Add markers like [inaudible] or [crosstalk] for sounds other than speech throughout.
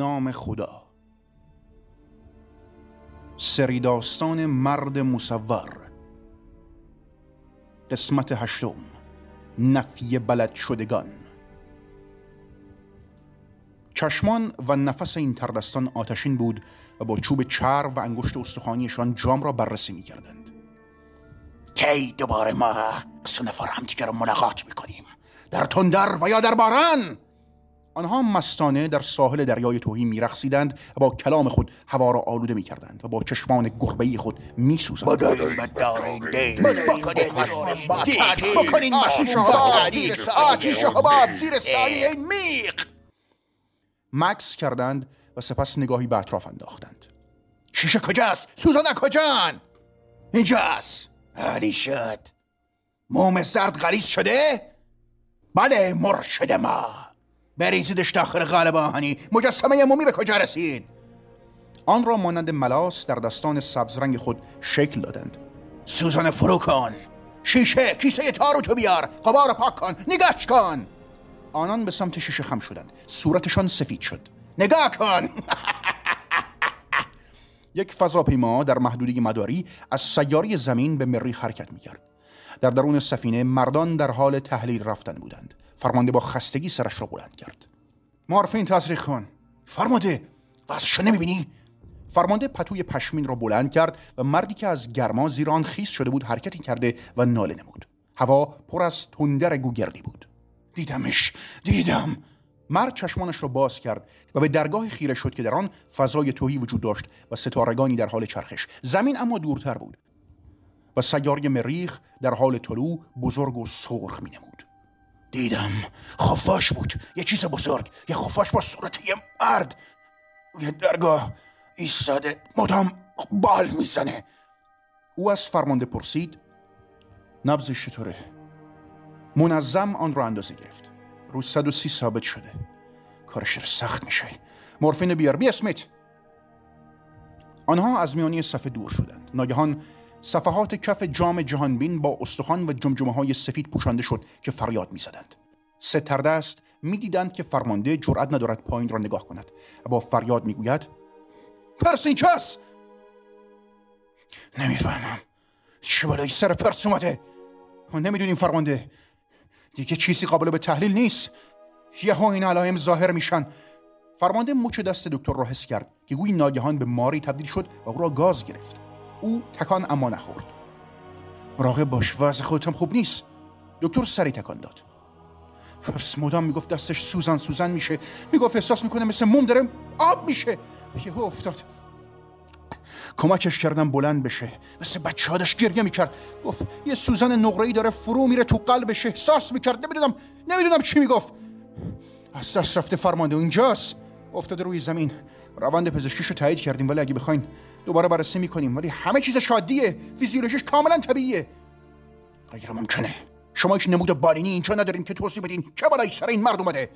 نام خدا. سری داستان مرد مصور. قسمت هشتم نفی بلد شدگان. چشمان و نفس این تردستان آتشین بود و با چوب چرب و انگشت استخوانیشان جام را بررسی می کردند. کی دوباره ما سه نفر رو ملاقات می‌کنیم؟ در تندر و یا در باران؟ آنها مستانه در ساحل دریای توهی میرقصیدند و با کلام خود هوا را آلوده می‌کردند و با چشمان گربه خود میسوزند مکس کردند و سپس نگاهی به اطراف انداختند. شیشه کجاست؟ سوزان کجان؟ اینجاست. عالی شد. موم زرد غریز شده؟ بله مرشد ما. بریزیدش داخل قالب آهنی مجسمه مومی به کجا رسید؟ آن را مانند ملاس در دستان سبزرنگ خود شکل دادند. سوزان فرو کن شیشه کیسه تارو تو بیار قبار پاک کن نگاش کن! آنان به سمت شیشه خم شدند. صورتشان سفید شد. نگاه کن! [laughs] یک فضاپیما در محدوده مداری از سیاره زمین به مریخ حرکت می‌کرد. در درون سفینه مردان در حال تحلیل رفتن بودند. فرمانده با خستگی سرش را بلند کرد. مارفین تصریح کن فرمانده وضعش نمی‌بینی؟ فرمانده پتوی پشمین را بلند کرد و مردی که از گرما زیر آن خیس شده بود حرکتی کرده و ناله نمود. هوا پر از تندر گوگردی بود. دیدمش دیدم. مرد چشمانش را باز کرد و به درگاه خیره شد که در آن فضای توهی وجود داشت و ستارگانی در حال چرخش. زمین اما دورتر بود و سیاره مریخ در حال طلوع بزرگ و سرخ می نمود دیدم. خفاش بود. یه چیز بزرگ. یه خفاش با صورت یه مرد. یه درگاه. ایستاده. مدام بال می‌زنه. او از فرمانده پرسید نبزش چطوره؟ منظم آن را اندازه گرفت. رو 130 ثابت شده. کارش سخت میشه. مورفین بیار. بی اسمیت آنها از میانی صفحه دور شدند. ناگهان صفحات کف جام جهانبین با استخوان و جمجمه های سفید پوشانده شد که فریاد می‌زدند. سه تردست می‌دیدند که فرمانده جرأت ندارد پایین را نگاه کند و با فریاد می‌گوید پرس چس نمی‌فهمم. چه بالای سر پرس اومده؟ نمی‌دونیم فرمانده. دیگه چیزی قابل به تحلیل نیست. یهو این علائم ظاهر میشن. فرمانده مچ دست دکتر را حس کرد که گویی ناگهان به ماری تبدیل شد و او را گاز گرفت. او تکان اما نخورد. مراقب باش وضع خودتم خوب نیست. دکتر سری تکان داد. فرس مدام می‌گفت دستش سوزن سوزن میشه. می‌گفت احساس می‌کنه مثل موم داره آب میشه. یهو افتاد. کمکش کردم بلند بشه. مثل بچه داشت گریه می‌کرد. گفت یه سوزن نقره‌ای داره فرو میره تو قلبش احساس می‌کرد. نمی‌دونم نمی‌دونم چی می‌گفت. از دست رفته فرمانده اینجاست افتاده روی زمین. روند پزشکیشو تایید کردیم ولی اگه بخواین دوباره بررسی می‌کنیم. ولی همه چیز شادیه فیزیولوژیش کاملا طبیعیه. غیر ممکنه شما هیچ نمود بالینی اینجا ندارین که توصیف بدین چه بالای سر این مرد اومده.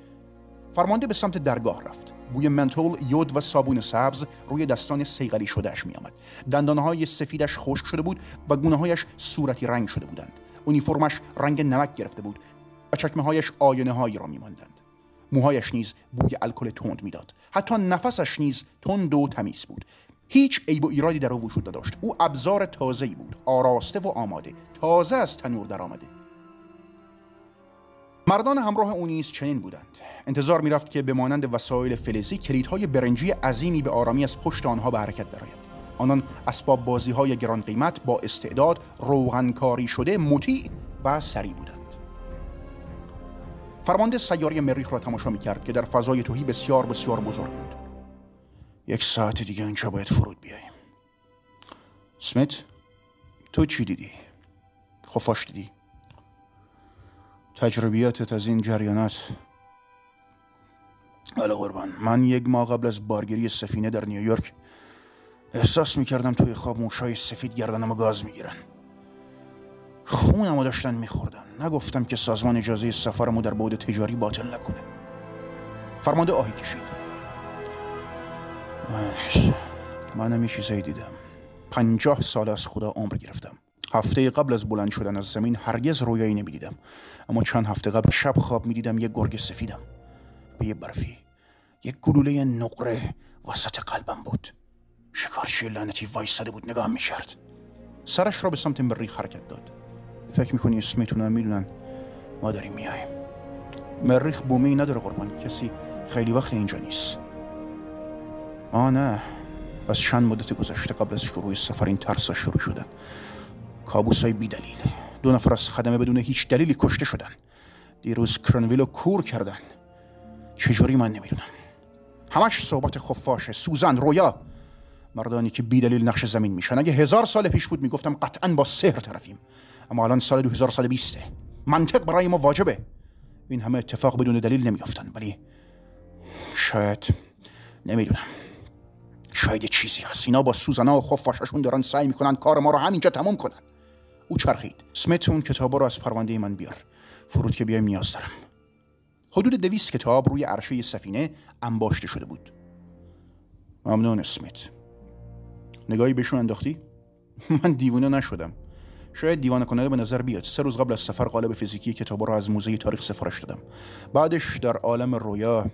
فرمانده به سمت درگاه رفت. بوی منتول یود و صابون سبز روی دستان سیغلی شدهش می آمد دندانهای سفیدش خشک شده بود و گونه هایش صورتی رنگ شده بودند. اونیفرمش رنگ نمک گرفته بود و چکمه هایش آینه هایی را می ماندند موهایش نیز بوی الکل تند می‌داد. حتی نفسش نیز تند و تمیز بود. هیچ عیب و ایرادی در او وجود نداشت. او ابزار تازه‌ای بود. آراسته و آماده. تازه از تنور درآمده مردان همراه او نیز چنین بودند. انتظار می‌رفت که به مانند وسایل فلزی کلیدهای برنجی عظیمی به آرامی از پشت آنها به حرکت درآید. آنان اسباب بازی های گران قیمت با استعداد روغنکاری شده مطیع و سریع بودند. فرمانده سیاره مریخ را تماشا می کرد که در فضای توهی بسیار بسیار بزرگ بود. یک ساعت دیگه اینجا باید فرود بیاییم. سمیت تو چی دیدی؟ خفاش دیدی؟ تجربیاتت از این جریانات. بله قربان من یک ماه قبل از بارگیری سفینه در نیویورک احساس می‌کردم توی خواب موشای سفید گردنم گاز می‌گیرن. خونمو داشتن میخوردن. نگفتم که سازمان اجازه سفرمو در بعد تجاری باطل نکنه. فرمانده آهی کشید. من یه چیزایی دیدم. پنجاه سال از خدا عمر گرفتم. هفته قبل از بلند شدن از زمین هرگز رویایی نمی‌دیدم. اما چند هفته قبل شب خواب می‌دیدم یه گرگ سفیدم. به یه برفی یک گلوله نقره وسط قلبم بود. شکارچی لعنتی وایستاده بود نگاه می‌کرد. سرش را به سمت مریخ حرکت داد. فکر می‌کنی اسمتون می‌دونن ما داریم میایم مریخ بومی نداره قربان. کسی خیلی وقت اینجا نیست. آه نه. از چند مدت گذشته قبل از شروع سفر این ترسا شروع شدن. کابوس های بی دلیل دو نفر از خدمه بدون هیچ دلیلی کشته شدن. دیروز کرنویل رو کور کردن. چجوری من نمی‌دونم؟ همش صحبت خفاشه. سوزن رویا. مردانی که بی دلیل نقش زمین میشن. اگه هزار سال پیش بود می‌گفتم قطعا با سحر طرفیم. اما الان سال 2120 منطق برای ما واجبه. این همه اتفاق بدون دلیل نمیافتن ولی شاید نمی‌دونم. شاید چیزی هست. اینا با سوزنا و خفاششون دارن سعی می‌کنن کار ما رو همینجا تموم کنن. او چرخید. سمیت اون کتابا رو از پرونده من بیار. فرود که بیایم نیاز دارم. حدود دویست کتاب روی عرشه سفینه انباشته شده بود. ممنون اسمیت نگاهی بهشون انداختی؟ [laughs] من دیوونه نشدم. شاید دیوانه کننده به نظر بیاد. سه روز قبل از سفر قالب فیزیکی کتاب را از موزه تاریخ سفارش دادم. بعدش در عالم رویا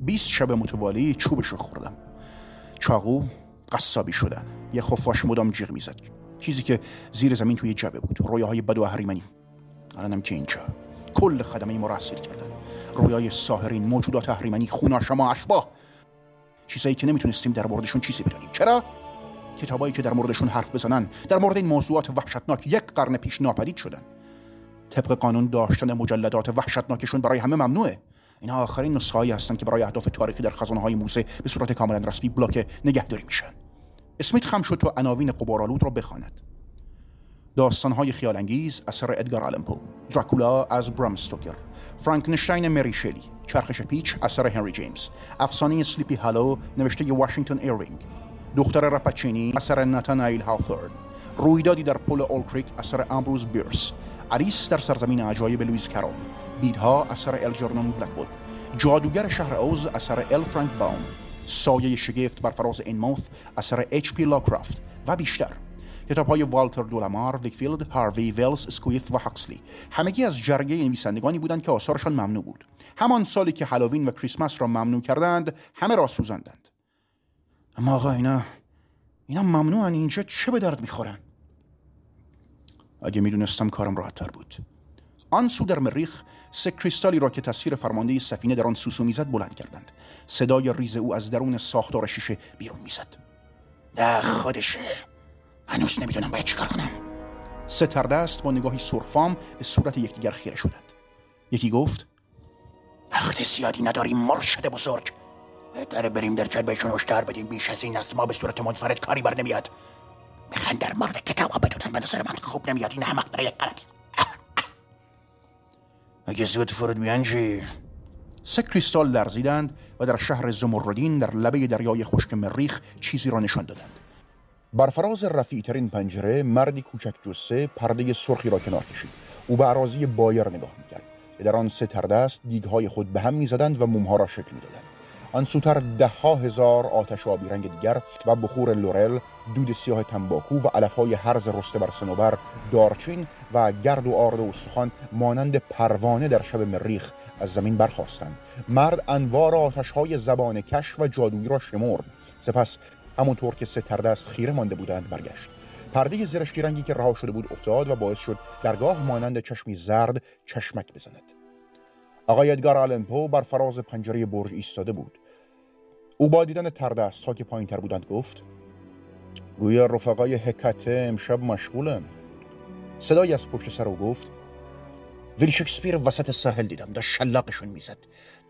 20 شب متوالی چوبش رو خوردم. چاقو قصابی شدن. یه خفاش مدام جیغ می‌زد. چیزی که زیر زمین توی جبه بود. رویاهای بد و الانم که اینجا. کل خدمه ما را اسیر کردن. رویای ساهرین موجودات اهریمنی خوناشما اشباه. چیزایی که نمی‌تونستیم در موردشون چیزی بدونیم چرا؟ کتابایی که در موردشون حرف بزنن در مورد این موضوعات وحشتناک یک قرن پیش ناپدید شدن. طبق قانون داشتن مجلدات وحشتناکشون برای همه ممنوعه. اینها آخرین نسخه‌ای هستند که برای اهداف تاریخی در خزانه های موزه به صورت کاملا رسمی بلاک نگهداری میشن. اسمیت خم شد تا عناوین قبارالود را بخواند. داستانهای خیال انگیز اثر ادگار آلمپو دراکولا از برام ستوکر فرانکنشتاین مری شلی چرخش پیچ اثر هنری جیمز افسانه سلیپی هالو نوشته واشنگتن ایروینگ. دختر راپاچینی اثر نتانایل هاوثورن. رویدادی در پل اولکریک اثر امبروز بیرس. آلیس در سرزمین عجایب لوئیس کرول بیدها اثر الجرنون بلکوود. جادوگر شهر اوز اثر ال فرانک باوم. سایه شگفت بر فراز اینسموث اثر اچ پی لاکرافت. و بیشتر. کتاب های والتر دولامار، ویکفیلد، هاروی، ویلز، اسکویث و هاکسلی. همگی از جرگه نویسندگانی بودند که آثارشان ممنوع بود. همان سالی که هالووین و کریسمس را ممنوع کردند همه را سوزاندند. اما آقا اینا اینا ممنوعن اینجا چه به درد می‌خورن؟ اگه می‌دونستم کارم راحت تر بود. آن سو در مریخ سه کریستالی را که تصویر فرمانده سفینه در آن سوسو می‌زد بلند کردند. صدای ریز او از درون ساختار شیشه بیرون می‌زد. نه خودشه. هنوز نمی‌دونم باید چیکار کنم. سه تردست با نگاهی سرفام به صورت یکدیگر خیره شدند. یکی گفت وقت زیادی نداریم مرشد بزرگ. بهتره بریم در بهشون هشدار بدیم. بیش از این است. ما به صورت منفرد کاری بر نمیاد. می‌خوان در مورد کتاب بدونن به نظر من خوب نمیاد. این همه برای غلط. اگه زود فرود بیان چی سه کریستال لرزیدند و در شهر زمردین در لبه دریای خشک مریخ چیزی را نشان دادند. بر فراز رفیع ترین پنجره مردی کوچک جسه پرده سرخی را کنار کشید. او به عراضی بایر نگاه می‌کرد. در آن سه تردست دیگهای خود به هم می‌زدند و مومها را شکل می‌دادند. آن سوتر ده ها هزار آتش آبی رنگ دیگر و بخور لورل دود سیاه تنباکو و علف های هرز رسته بر سنوبر دارچین و گرد و آرد و استخوان مانند پروانه در شب مریخ از زمین برخواستند مرد انوار آتش های زبان کش و جادویی را شمرد. سپس همونطور که ستردست خیره مانده بودند برگشت. پرده زرشکی رنگی که رها شده بود افتاد و باعث شد درگاه مانند چشمی زرد چشمک بزند. آقای ادگار آلنپو بر فراز پنجره برج ایستاده بود. او با دیدن تردست ها که پایین تر بودند گفت گویا رفقای هکته امشب مشغولن. صدایی از پشت سر او گفت ویل شکسپیر وسط ساحل دیدم داشت شلاقشون می‌زد.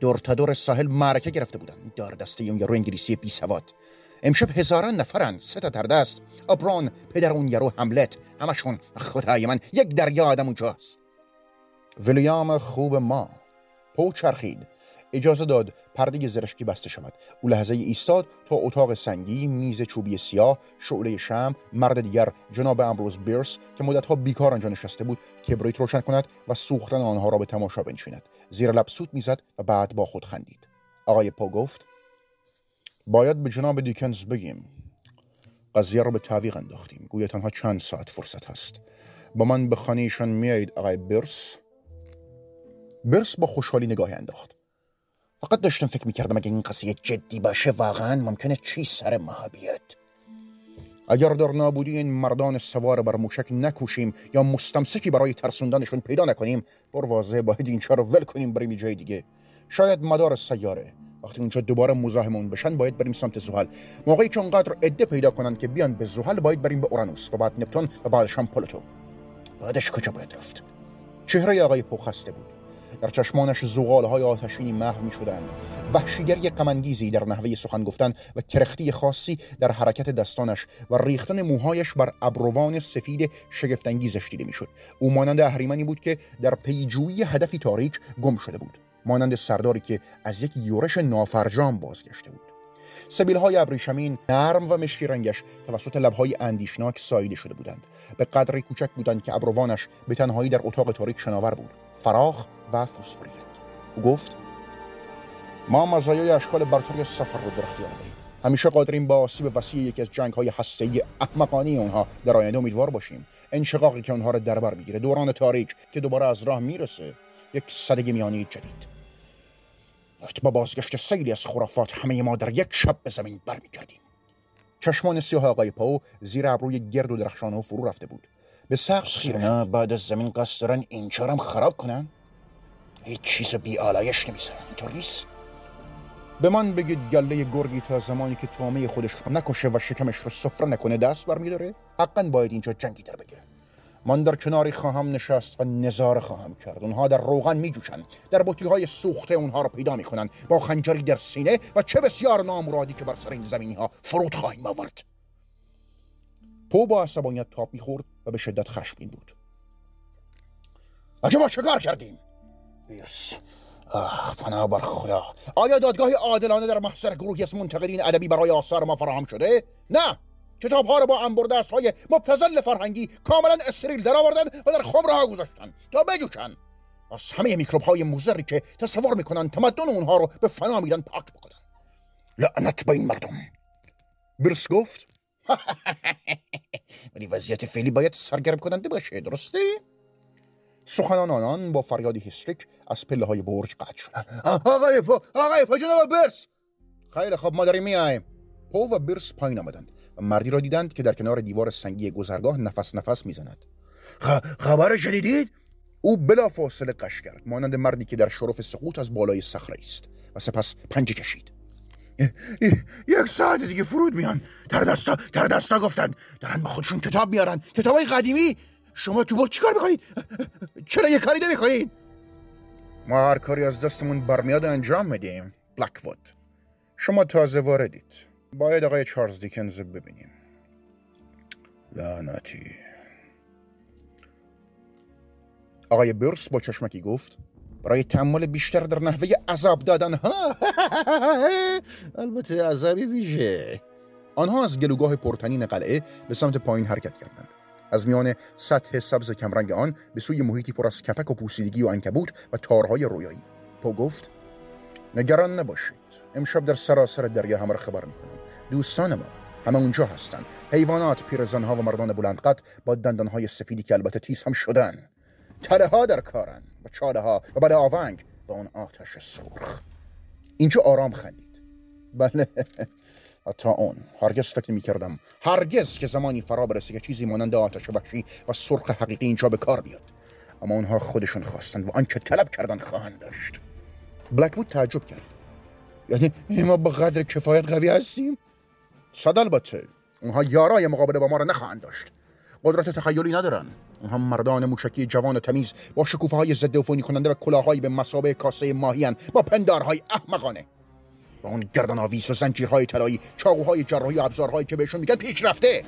دور تا دور ساحل معرکه گرفته بودن. دار دسته اون یارو انگلیسی بی سواد. امشب هزاران نفرن سه تا دست. آبرون پدر اون یارو حملت همشون خدای من یک دریا آدم اونجاست. ویلیام خوب ما پو چرخید. اجازه داد پرده زرشکی بسته شود. او لحظه ایستاد تا اتاق سنگی میز چوبی سیاه شعله شم مرد دیگر جناب امبروز بیرس که مدتها بیکار آنجا نشسته بود کبریت روشن کند و سوختن آنها را به تماشا بنشیند. زیر لب سوت می‌زد و بعد با خود خندید. آقای پو گفت باید به جناب دیکنز بگیم. قضیه را به تعویق انداختیم. گویا تنها چند ساعت فرصت هست. با من به خانهشان میایید آقای برس برس با خوشحالی نگاهی انداخت. فقط داشتم فکر می‌کردم اگه این قضیه جدی باشه واقعا ممکنه چی سر ما بیاد. اگر در نابودی این مردان سوار بر موشک نکوشیم یا مستمسکی برای ترسوندنشون پیدا نکنیم بر واضح باید این رو ول کنیم بریم جای دیگه. شاید مدار سیاره. وقتی اونجا دوباره مزاحمون بشن باید بریم سمت زحل. موقعی که اونقدر عده پیدا کنن که بیان به زحل باید بریم به اورانوس و بعد نپتون و بعدش هم پلوتو. بعدش کجا باید رفت؟ چهره آقای پو خسته بود. در چشمانش زغال های آتشینی محو می شدند وحشیگری قمنگیزی در نحوه سخن گفتن و کرختی خاصی در حرکت دستانش و ریختن موهایش بر ابروان سفید شگفتانگیزش دیده می‌شد. او مانند اهریمنی بود که در پیجویی هدفی تاریک گم شده بود. مانند سرداری که از یک یورش نافرجام بازگشته بود. سبیل های ابریشمین نرم و مشکی رنگش توسط لبهای اندیشناک ساییده شده بودند. به قدری کوچک بودند که ابروانش به تنهایی در اتاق تاریک شناور بود. فراخ و فسفوری رنگ او گفت ما مزایای اشکال برتری سفر رو در اختیار داریم. همیشه قادریم با آسیب وسیع یکی از جنگ های هسته‌ای احمقانه اونها در آینده امیدوار باشیم. انشقاقی که اونها رو در بر می‌گیره دوران تاریک که دوباره از راه می‌رسه یک صدگی میانی جدید. با بازگشت سیلی از خرافات همه ما در یک شب به زمین برمیگردیم. چشمان سیاه آقای پاو زیر ابروی گرد و درخشانه و فرو رفته بود. به سقف خیره. بعد از زمین قصد دارن اینجا خراب کنن. هیچ چیز بی آلایش نمی‌ذارن اینطور نیست. به من بگید گله گرگی تا زمانی که تومه خودش رو نکشه و شکمش رو سفره نکنه دست برمیداره حقا باید اینجا جنگی در بگیره. من در کناری خواهم نشست و نظاره خواهم کرد. اونها در روغن می جوشن در بطی های سوخته اونها را پیدا می کنن با خنجری در سینه و چه بسیار نامرادی که بر سر این زمینی ها فرود خواهیم آورد. پو با عصبانیت تاب می‌خورد. و به شدت خشمگین بود. اگه ما چه کردیم؟ بیرس آه پناه بر خدا. آیا دادگاهی عادلانه در محضر گروهی از منتقدین ادبی برای آثار ما فراهم شده؟ نه. کتاب ها رو با انبردست های مبتزل فرهنگی کاملا استریل در آوردن و در خمره گذاشتن. تا بجوشن. از همه میکروب های مزری که تصور می‌کنن تمدن اونها رو به فنا میدن پاک بکنن. لعنت به این مردم. برس گفت [laughs] ولی وضعیت فعلی باید سرگرم کننده باشه درسته؟ سخنان آنان با فریادی هستریک از پله های برج قطع شد آقای پا آقای پا جناب برس خیلی خوب ما داریم میایم. پو و برس پایین آمدند و مردی را دیدند که در کنار دیوار سنگی گذرگاه نفس نفس می‌زند. خبر شنیدید؟ او بلا فاصله قش کرد مانند مردی که در شرف سقوط از بالای صخره است و سپس پنجه کشید. یک ساعت دیگه فرود میان. تر دستا تر دستا گفتن. دارن با خودشون کتاب میارن. کتابای قدیمی. شما تو برد چیکار می‌کنید؟ چرا یه کاری نمی‌کنید؟ ما هر کاری از دستمون برمیاد انجام میدیم بلکوود شما تازه واردید. باید آقای چارلز دیکنز ببینیم. لعنتی. آقای برس با چشمکی گفت برای تحمل بیشتر در نحوه عذاب دادن ها؟ [laughs] البته عذابی ویژه. آنها از گلوگاه پرتنین قلعه به سمت پایین حرکت کردند. از میان سطح سبز کمرنگ آن به سوی محیطی پر از کپک و پوسیدگی و انکبوت و تارهای رویایی. پو گفت نگران نباشید. امشب در سراسر دریا همه را خبر می‌کنم. دوستان ما همه اونجا هستن حیوانات پیرزنها و مردان بلندقد با دندانهای سفیدی که البته تیز هم شدن تله ها در کارن و چاله ها و بعد آونگ و اون آتش سرخ. اینجا آرام خندید. بله. [laughs] تا اون. هرگز فکر می کردم هرگز که زمانی فرا برسه که چیزی مانند آتش وحشی و سرخ حقیقی اینجا به کار بیاد. اما اونها خودشون خواستن و آنچه طلب کردن خواهند داشت. بلکوود تعجب کرد. یعنی ما به قدر کفایت قوی هستیم؟ صد البته. اونها یارای مقابله با ما را نخواهند داشت. قدرت تخیلی ندارن. اونها مردان موشکی جوان و تمیز با شکوفه های ضد عفونی کننده و کلاههایی به مسابه کاسه ماهیان با پندارهای احمقانه. با اون گردن آویس و زنجیرهای طلایی چاقوهای جراحی و ابزارهایی که بهشون میگن پیچ رفته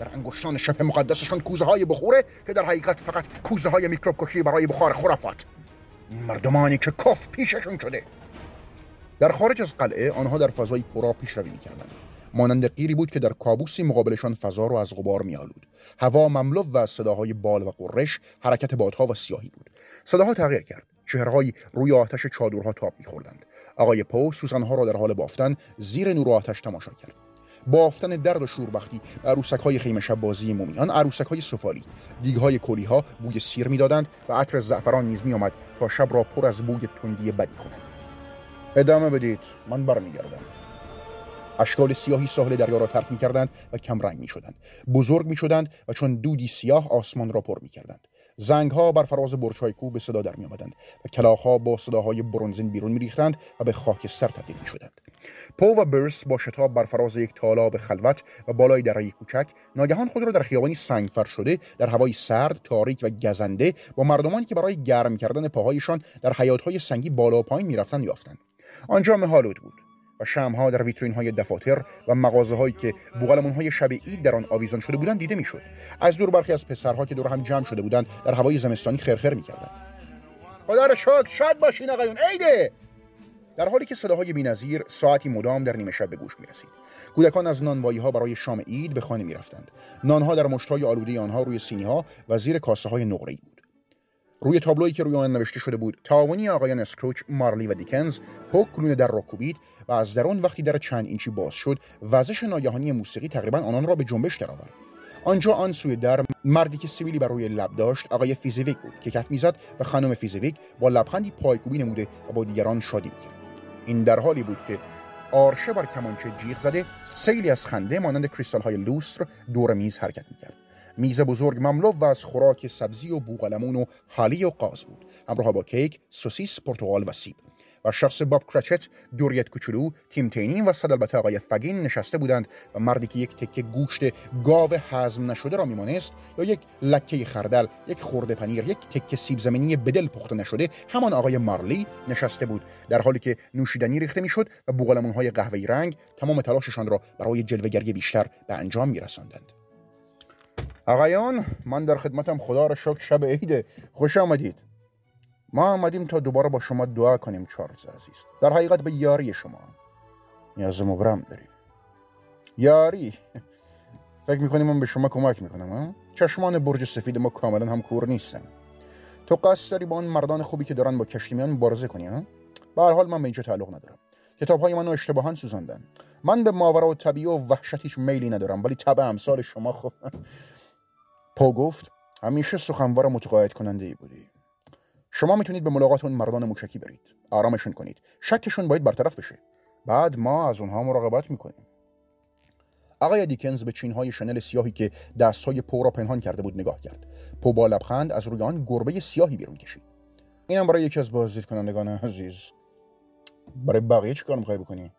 در انگشتان شبه مقدسشون کوزه های بخوره که در حقیقت فقط کوزه های میکروب کشی برای بخار خرافات. مردمانی که کف پیششون شده. در خارج از قلعه آنها در فضای پرا پیشروی می‌کردند. مانند قیری بود که در کابوسی مقابلشان فضا را از غبار میآلود. هوا مملو و صداهای بال و قرش حرکت بادها و سیاهی بود. صداها تغییر کرد. چهرههایی روی آتش چادرها تاب میخوردند. آقای پو سوزنها را در حال بافتن زیر نور آتش تماشا کرد. بافتن درد و شوربختی عروسک های خیمه شب بازی مومیان عروسک های سفالی. دیگ های کلی ها بوی سیر می‌دادند و عطر زعفران نیز می آمد تا شب را پر از بوی تندی بدی کنند. ادامه بدید. من برمیگردم. اشکال سیاهی ساحل دریا را ترک می کردند و کمرنگ می شدند. بزرگ می شدند و چون دودی سیاه آسمان را پر می کردند. زنگ ها بر فراز برج کو به صدا در می آمدند و کلاخ ها با صداهای برونزین بیرون می ریختند و به خاکستر تبدیل می شدند. پو و برس با شتاب بر فراز یک تالاب خلوت و بالای دره کوچک ناگهان خود را در خیابانی سنگفر شده در هوای سرد تاریک و گزنده با مردمانی که برای گرم کردن پاهایشان در حیاتهای سنگی بالا و پایین می‌رفتند یافتند آنجا مهالود بود و شمها در ویترین های دفاتر و مغازه هایی که بوغلمون های شب عید در آن آویزان شده بودند دیده می‌شد از دور برخی از پسرها که دور هم جمع شده بودند در هوای زمستانی خرخر می‌کردند خدا را شکر شاد باشین آقایون عیده در حالی که صداهای بینظیر ساعتی مدام در نیمه شب به گوش می رسید. کودکان از نانوایی ها برای شام عید به خانه می رفتند. نانها در مشتهای آلوده آنها روی سینی ها و زیر کاسه های نقره بود. روی تابلویی که روی آن نوشته شده بود تعاونی آقایان اسکروچ مارلی و دیکنز پوک کلون در را کوبید و از درون وقتی در چند اینچی باز شد وزش ناگهانی موسیقی تقریبا آنان را به جنبش درآورد. آنجا آن سوی در مردی که سیبیلی بر روی لب داشت آقای فیزیویگ بود که کف می‌زد و خانم فیزیویگ با لبخندی پایکوبی نموده و با دیگران شادی می‌کرد. این در حالی بود که آرشه بر کمانچه جیغ زده سیلی از خنده مانند کریستال های لوستر دور میز حرکت می‌کرد. میز بزرگ مملو و از خوراک سبزی و بوغلمون و حالی و قاز بود. همراه با کیک سوسیس پرتغال و سیب. و شخص باب کرچت دوریت کوچولو تیم تینی و صد البته آقای فگین نشسته بودند و مردی که یک تکه گوشت گاو هضم نشده را میمانست یا یک لکه خردل یک خورده پنیر یک تکه سیب زمینی بدل پخته نشده همان آقای مارلی نشسته بود. در حالی که نوشیدنی ریخته می‌شد و بوغلمون های قهوه‌ای رنگ تمام تلاششان را برای جلوگری بیشتر به انجام میرساندند. آقایان من در خدمتم خدا را شکر شب عیده خوش آمدید. ما آمدیم تا دوباره با شما دعا کنیم چارلز عزیز. در حقیقت به یاری شما نیاز مبرم داریم. یاری. فکر می‌کنیم من به شما کمک می‌کنم ها؟ چشمان برج سفید ما کاملا هم کور نیستن. تو قصد داری با اون مردان خوبی که دارن با کشتی میان مبارزه کنی ها؟ به حال من به اینجا تعلق ندارم. کتاب های منو اشتباها سوزاندن. من به ماورا و طبیعه و وحشت هیچ میلی ندارم ولی طبع امثال شما خب. پو گفت همیشه سخنوار متقاعد کننده ای بودی. شما می‌تونید به ملاقات اون مردان موشکی برید. آرامشون کنید. شکشون باید برطرف بشه. بعد ما از اونها مراقبت می‌کنیم. آقای دیکنز به چینهای شنل سیاهی که دستهای پو را پنهان کرده بود نگاه کرد. پو با لبخند از روی آن گربه سیاهی بیرون کشید. اینم برای یکی از بازدید کنندگان عزیز. برای بقیه چیکار می‌خوای بکنی؟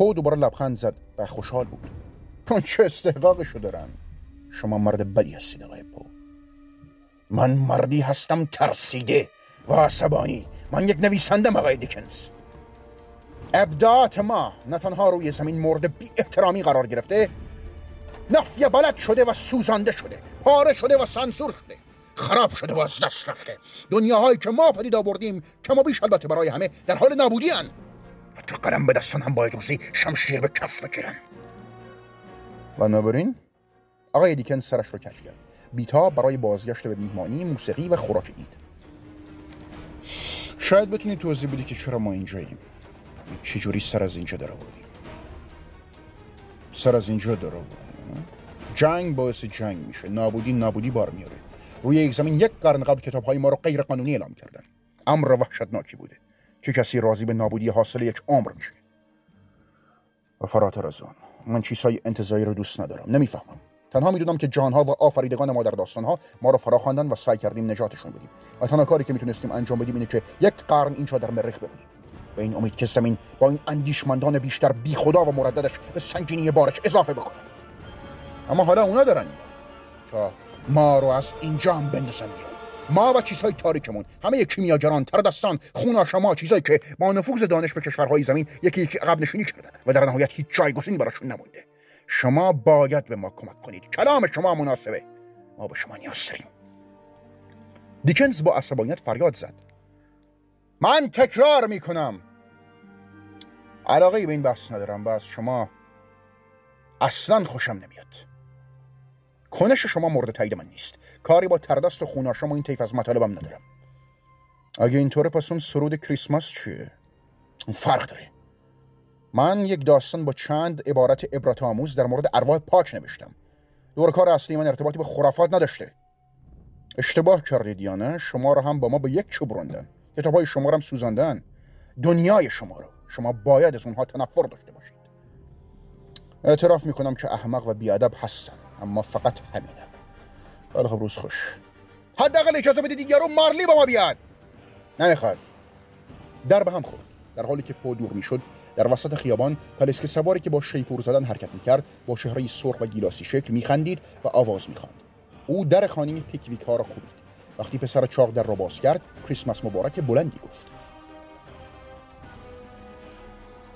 پو دوباره لبخند زد و خوشحال بود. اون چه استحقاقشو دارن شما مرد بدی هستید آقای پو. من مردی هستم ترسیده و عصبانی. من یک نویسنده آقای دیکنز. ابداعات ما نه تنها روی زمین مورد بی احترامی قرار گرفته نفی بلد شده و سوزانده شده پاره شده و سانسور شده خراب شده و از دست رفته. دنیاهایی که ما پدید آوردیم که ما بیش البته برای همه در حال نابودی هن. حتی قلم به دستان هم باید روزی شمشیر به کف بگیرن بنابراین آقای دیکن سرش رو کش کرد بیتا برای بازگشت به میهمانی موسیقی و خوراک اید شاید بتونی توضیح بدی که چرا ما اینجاییم چجوری سر از اینجا در آوردیم سر از اینجا در آوردیم جنگ باعث جنگ میشه نابودی نابودی بار میاره روی یک زمین یک قرن قبل کتاب های ما رو غیر قانونی اعلام کردن امر وحشتناکی بوده که کسی راضی به نابودی حاصل یک عمر میشه و فراتر از اون من چیزهای انتظایی رو دوست ندارم نمی‌فهمم. تنها می‌دونم که جانها و آفریدگان ما در داستانها ما رو فرا خواندن و سعی کردیم نجاتشون بدیم. و تنها کاری که می‌تونستیم انجام بدیم اینه که یک قرن اینجا در مریخ بمونیم. به این امید که زمین با این اندیشمندان بیشتر بی خدا و مرددش به سنگینی بارش اضافه بکنه. اما حالا اونا دارن تا ما رو از اینجا هم بندازن بیرون. ما و چیزهای تاریکمون. همه کیمیاگران تردستان خون شما چیزهایی که با نفوذ دانش به کشورهای زمین یکی یکی عقب نشینی کردن و در نهایت هیچ جایگزینی براشون نمونده. شما باید به ما کمک کنید. کلام شما مناسبه. ما به شما نیاز داریم. دیکنز با عصبانیت فریاد زد. من تکرار می‌کنم. علاقه به این بحث ندارم. و از شما اصلا خوشم نمیاد. کنش شما مورد تایید من نیست. کاری با تردست و خوناشم و این طیف از مطالبم ندارم. اگه اینطوره پس اون سرود کریسمس چیه؟ فرق داره. من یک داستان با چند عبارت عبرت آموز در مورد ارواح پاک نوشتم. دور کار اصلی من ارتباطی به خرافات نداشته. اشتباه کردید یا نه شما رو هم با ما به یک چوب روندن. کتابای شما رو هم سوزاندن. دنیای شما رو. شما باید از اونها تنفر داشته باشید. اعتراف می‌کنم که احمق و بیادب هستم. اما فقط همینه. ولی خب روز خوش. حداقل اجازه بدید یارو مارلی با ما بیاد. نمی‌خواد. در به هم خورد. در حالی که پو دور می‌شد در وسط خیابان کالسک سواری که با شیپور زدن حرکت می‌کرد با شهره سرخ و گیلاسی شکل میخندید و آواز می‌خواند. او در خانه پیکویک ها را کوبید. وقتی پسر چاق در را باز کرد کریسمس مبارک بلندی گفت.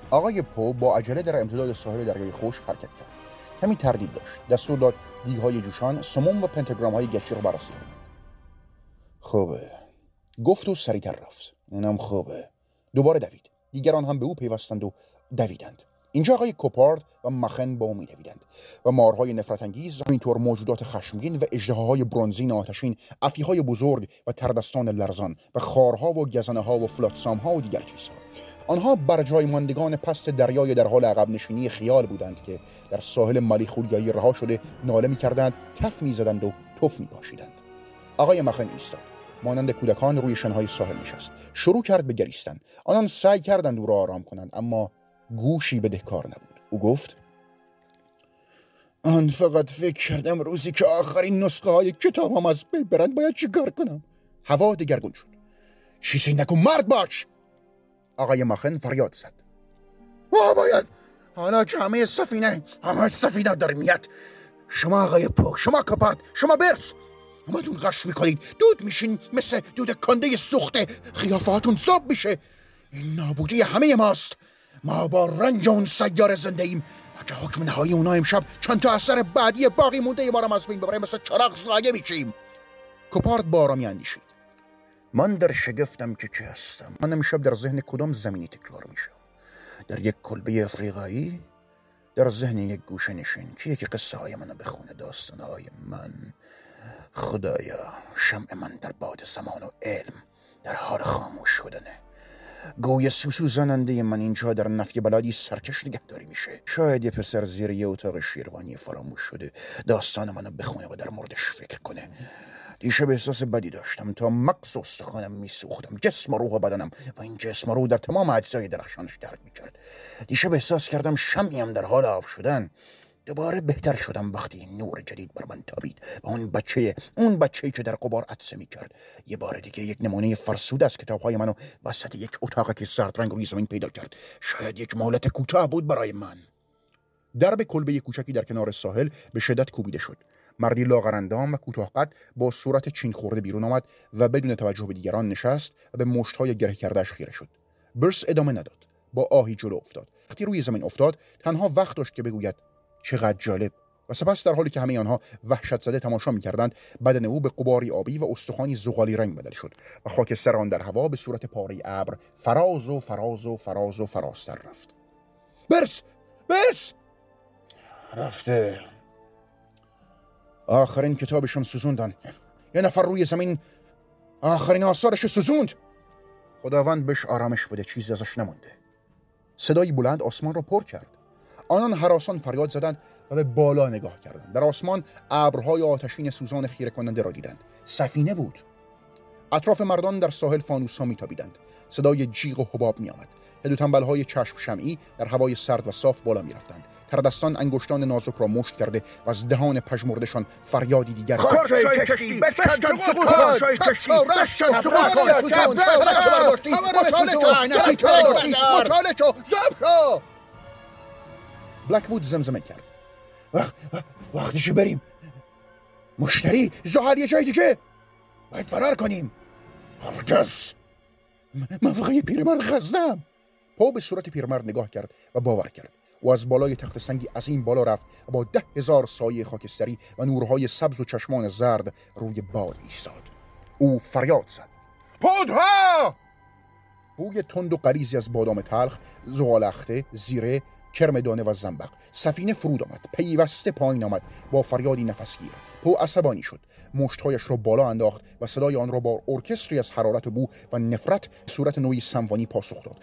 آقای پو با عجله در امتداد ساحل دریای خوش حرکت کرد. کمی تردید داشت. دستور داد دیگهای جوشان سموم و پنتگرام های گشتی را بررسی کنند. خوبه. گفت و سریعتر رفت. اینم خوبه. دوباره دوید. دیگران هم به او پیوستند و دویدند. اینجا آقای کوپارد و مخن با او میدویدند و مارهای نفرت انگیز اینطور موجودات خشمگین و های برونزین آتشین افیهای بزرگ و تردستان لرزان و خارها و گزنه ها و فلاتسام ها و دیگر چیزها. آنها بر جای ماندگان پست دریای در حال عقب نشینی خیال بودند که در ساحل مالی خولیایی رها شده ناله می‌کردند کف می‌زدند و توف میپاشیدند. آقای مخن ایستاد. مانند کودکان روی شنهای ساحل نشست. شروع کرد به گریستن. آنان سعی کردند او را آرام کنند اما گوشی بدهکار نبود. او گفت آن فقط فکر کردم روزی که آخرین نسخه های کتابم از بین برند باید چیکار کنم؟ هوا دگرگون شد. چیزی نکن مرد باش! آقای ماخن فریاد زد. ما باید! حالا که همه سفینه همه سفینه در میاد. شما آقای پو شما کپارت شما برس! همتون غش می‌کنید دود میشین مثل دود کنده سوخته. خیافاتون زاب میشه. این نابودی همه ماست. ما با رنج اون سیار زنده ایم. اگه حکم نهایی اونا امشب چند تا اثر بعدی باقی مونده ما از بین ببره مثل چراغ زایه میشیم کپارت با آرامی اندیشید. من در شگفتم که چه هستم. من امشب در ذهن کدام زمینی تکرار میشم؟ در یک کلبه افریقایی؟ در ذهن یک گوشه نشین که یکی قصه های منو بخونه داستان های من. خدایا شمع من در باد زمان و علم در حال خاموش شدنه. گوی سوسو زننده من اینجا در نفی بلادی سرکش نگهداری میشه. شاید یه پسر زیر یه اتاق شیروانی فراموش شده داستان منو بخونه و در موردش فکر کنه. دیشب احساس بدی داشتم. تا مقص و استخوانم میسوختم جسم و روح و بدنم. و این جسم و روح در تمام اجزای درخشانش درد می‌کرد. دیشب احساس کردم شمیم در حال آب شدن. دوباره بهتر شدم وقتی نور جدید بر من تابید و اون بچه اون بچه که در قبار عدسه می کرد یه بار دیگه یک نمونه فرسود از کتاب های منو وسط یک اتاق که سرد رنگ روی زمین پیدا کرد. شاید یک مهلت کوتاه بود برای من. درب کلبه کوچکی در کنار ساحل به شدت کوبیده شد. مردی لاغرندام و کوتاه قد با صورت چین خورده بیرون آمد و بدون توجه به دیگران نشست و به مشتهای گره کردهش خیره شد. برس ادامه نداد. با آهی جلو افتاد. وقتی روی زمین افتاد تنها وقت داشت که بگوید چقدر جالب. و سپس در حالی که همه آنها وحشت زده تماشا می‌کردند بدن او به قباری آبی و استخوانی زغالی رنگ بدل شد و خاکستر آن در هوا به صورت پاره ابر فراز و فراز و فراز و فرازتر رفت. برس! برس! رفته. آخرین کتابشون سوزوندن. یه نفر روی زمین آخرین آثارش سوزوند. خداوند بهش آرامش بده چیزی ازش نمونده. صدایی بلند آسمان را پر کرد. آنان حراسان فریاد زدند و به بالا نگاه کردند در آسمان ابرهای آتشین سوزان خیره کننده را دیدند سفینه بود اطراف مردان در ساحل فانوس ها میتابیدند صدای جیغ و حباب می آمد دو تنبل های چشم شمعی در هوای سرد و صاف بالا می رفتند تردستان انگشتان نازک را مشت کرده و از دهان پژمردشان فریادی دیگر بلکوود زمزمه کرد. وقت وقتش بریم. مشتری زهر یه جای دیگه. باید فرار کنیم. هرگز. من فقط پیرمرد خزدم پا به صورت پیرمرد نگاه کرد و باور کرد. و از بالای تخت سنگی از این بالا رفت و با ده هزار سایه خاکستری و نورهای سبز و چشمان زرد روی باد ایستاد. او فریاد زد. پودها! بوی تند و قریزی از بادام تلخ زغالخته زیره کرمدانه و زنبق. سفینه فرود آمد. پیوسته پایین آمد. با فریادی نفسگیر. پو عصبانی شد. مشتهایش را بالا انداخت و صدای آن را با ارکستری از حرارت بو و نفرت صورت نوعی سمفونی پاسخ داد.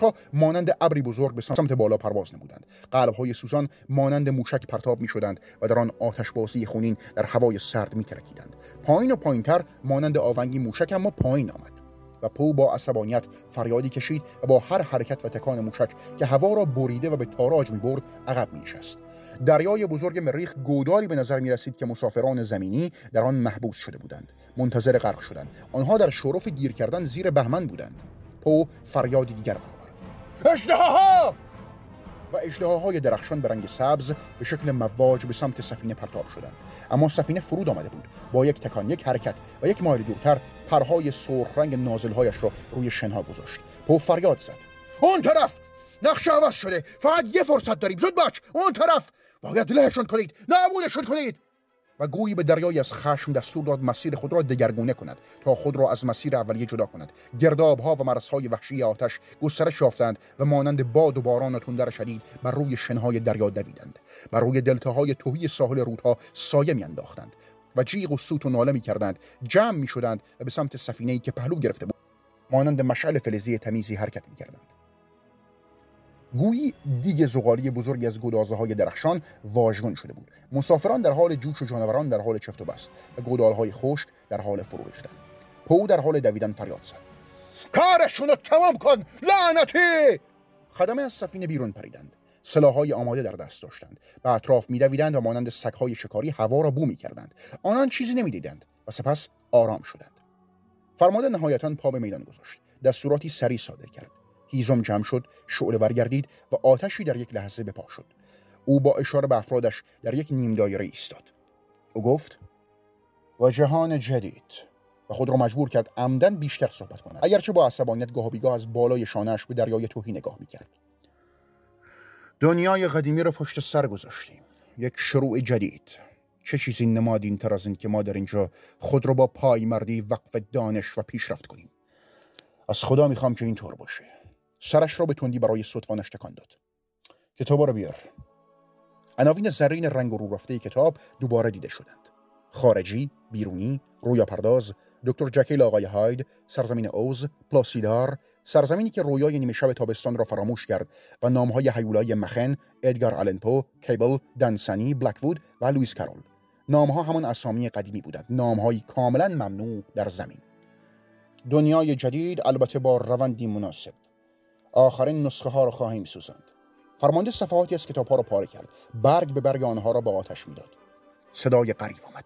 ها مانند ابری بزرگ به سمت بالا پرواز نمودند. های سوزان مانند موشک پرتاب می شدند و در آن آتشبازی خونین در هوای سرد می ترکیدند پایین و پایینتر مانند آونگی موشک اما پایین آمد. و پو با عصبانیت فریادی کشید و با هر حرکت و تکان موشک که هوا را بریده و به تاراج می برد عقب می نشست. دریای بزرگ مریخ گوداری به نظر می رسید که مسافران زمینی در آن محبوس شده بودند. منتظر غرق شدند آنها در شرف گیر کردن زیر بهمن بودند. پو فریادی دیگر برآورد ها و اجدهاهای درخشان به رنگ سبز به شکل مواج به سمت سفینه پرتاب شدند. اما سفینه فرود آمده بود. با یک تکان یک حرکت و یک مایل دورتر پرهای سرخ رنگ نازلهایش را روی شنها گذاشت. پو فریاد زد. اون طرف! نقشه عوض شده. فقط یه فرصت داریم. زود باش! اون طرف! باید لهشون کنید. نابودشون کنید! و گویی به دریای از خشم دستور داد مسیر خود را دگرگونه کند تا خود را از مسیر اولیه جدا کند. گردابها و مرزهای وحشی آتش گسترش یافتند و مانند باد و باران تندر شدید بر روی شنهای دریا دویدند. بر روی دلتاهای توهی ساحل رودها سایه میانداختند و جیغ و سوت و ناله می‌کردند. جمع می‌شدند و به سمت سفینهای که پهلو گرفته بود مانند مشعل فلزی تمیزی حرکت می‌کردند. گویی دیگ زغالی بزرگی از گدازه های درخشان واژگون شده بود. مسافران در حال جوش و جانوران در حال چفت و بست و گودال های خشک در حال فرو ریختن. پو در حال دویدن فریاد زد. کارشون رو تمام کن لعنتی! خدمه از سفینه بیرون پریدند. سلاحهای آماده در دست داشتند. به اطراف میدویدند و مانند سگهای شکاری هوا را بو می‌کردند. آنان چیزی نمی‌دیدند و سپس آرام شدند. فرمانده نهایتا پا به میدان گذاشت. دستوراتی سری صادر کرد. هیزم جمع شد شعله برگردید و آتشی در یک لحظه به پا شد. او با اشاره به افرادش در یک نیم دایره ایستاد. او گفت و جهان جدید. و خود را مجبور کرد عمدن بیشتر صحبت کند. اگرچه با عصبانیت گاه بیگاه از بالای شانهش به دریای توهی نگاه می‌کرد. دنیای قدیمی را پشت سر گذاشتیم. یک شروع جدید. چه چیزی نمادین تر از این که ما در اینجا خود را با پای مردی وقف دانش و پیشرفت کنیم؟ از خدا می‌خوام که اینطور باشه. سرش را به تندی برای صدفانش تکان داد کتاب را بیار عناوین زرین رنگ و رو رفته کتاب دوباره دیده شدند خارجی، بیرونی، رویا پرداز، دکتر جکیل آقای هاید، سرزمین اوز، پلاسیدار، سرزمینی که رویای نیمه شب تابستان را فراموش کرد و نامهای هیولای مخن، ادگار آلنپو، کیبل، دنسنی، بلکوود و لویس کارول. نامها همان اسامی قدیمی بودند، نامهایی کاملا ممنوع در زمین. دنیای جدید البته با روندی مناسب. آخرین نسخه ها را خواهیم سوزند فرمانده صفحاتی از کتاب ها را پاره کرد. برگ به برگ آنها را به آتش می‌داد. صدای غریب آمد.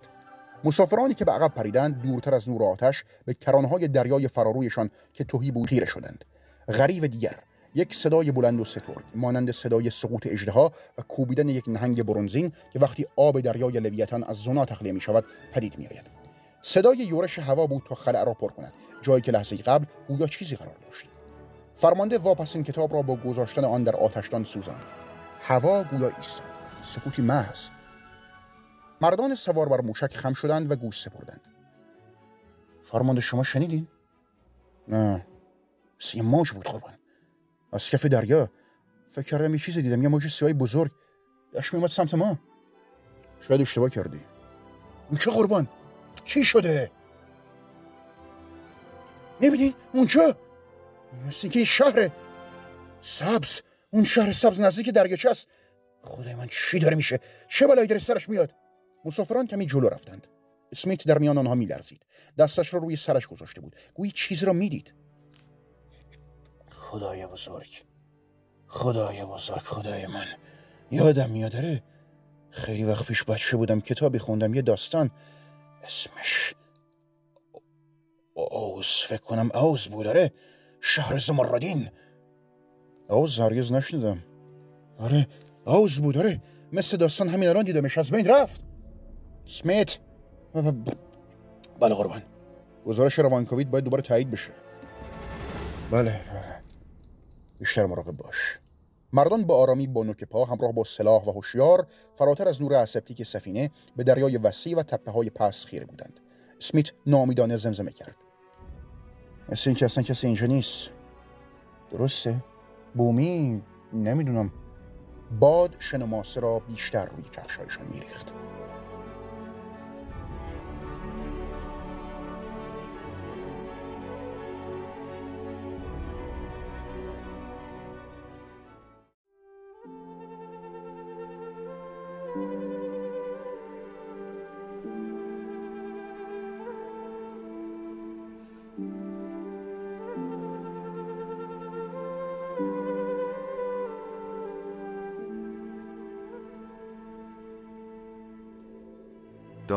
مسافرانی که به عقب پریدند دورتر از نور آتش به کرانهای دریای فرارویشان که توهی بود خیره شدند. غریب دیگر یک صدای بلند و سترگ مانند صدای سقوط اژدها و کوبیدن یک نهنگ برونزین که وقتی آب دریای لویتان از زنا تخلیه می شود پدید می آید. صدای یورش هوا بود تا خلع را پر کند. جایی که لحظه قبل گویا چیزی قرار داشت. فرمانده واپس این کتاب را با گذاشتن آن در آتشدان سوزاند. هوا گویا ایستاد. سکوتی محض. مردان سوار بر موشک خم شدند و گوش سپردند. فرمانده شما شنیدین؟ نه. سی موج بود قربان. از کف دریا. فکر کردم یه چیزی دیدم. یه موج سیاه بزرگ. داشت میومد سمت ما. شاید اشتباه کردی. اون چه قربان؟ چی شده؟ می‌بینین اونجا مثل که شهر سبز اون شهر سبز نزدیک درگچه است. خدای من چی داره میشه؟ چه بلایی در سرش میاد؟ مسافران کمی جلو رفتند. اسمیت در میان آنها میلرزید. دستش را روی سرش گذاشته بود. گویی چیزی را می‌دید. خدای بزرگ. خدای بزرگ خدای من. یادم میادره خیلی وقت پیش بچه بودم کتابی خوندم یه داستان. اسمش اوز فکر کنم اوز بود داره شهر زمردین. آوز هرگز نشنیدم. آره آوز بود آره. مثل داستان همین الان دیدمش از بین رفت. سمیت. بله قربان. گزارش روانکاویت باید دوباره تایید بشه. بله بله. بیشتر مراقب باش. مردان با آرامی با نوک پا همراه با سلاح و هوشیار فراتر از نور اسپتیک سفینه به دریای وسیع و تپه های پس خیره بودند. اسمیت نامیدانه زمزمه کرد. مثل اینکه اصلا کسی اینجا نیست. درسته؟ بومی؟ نمی‌دونم. باد شنماسه را بیشتر روی کفشایشان میریخت.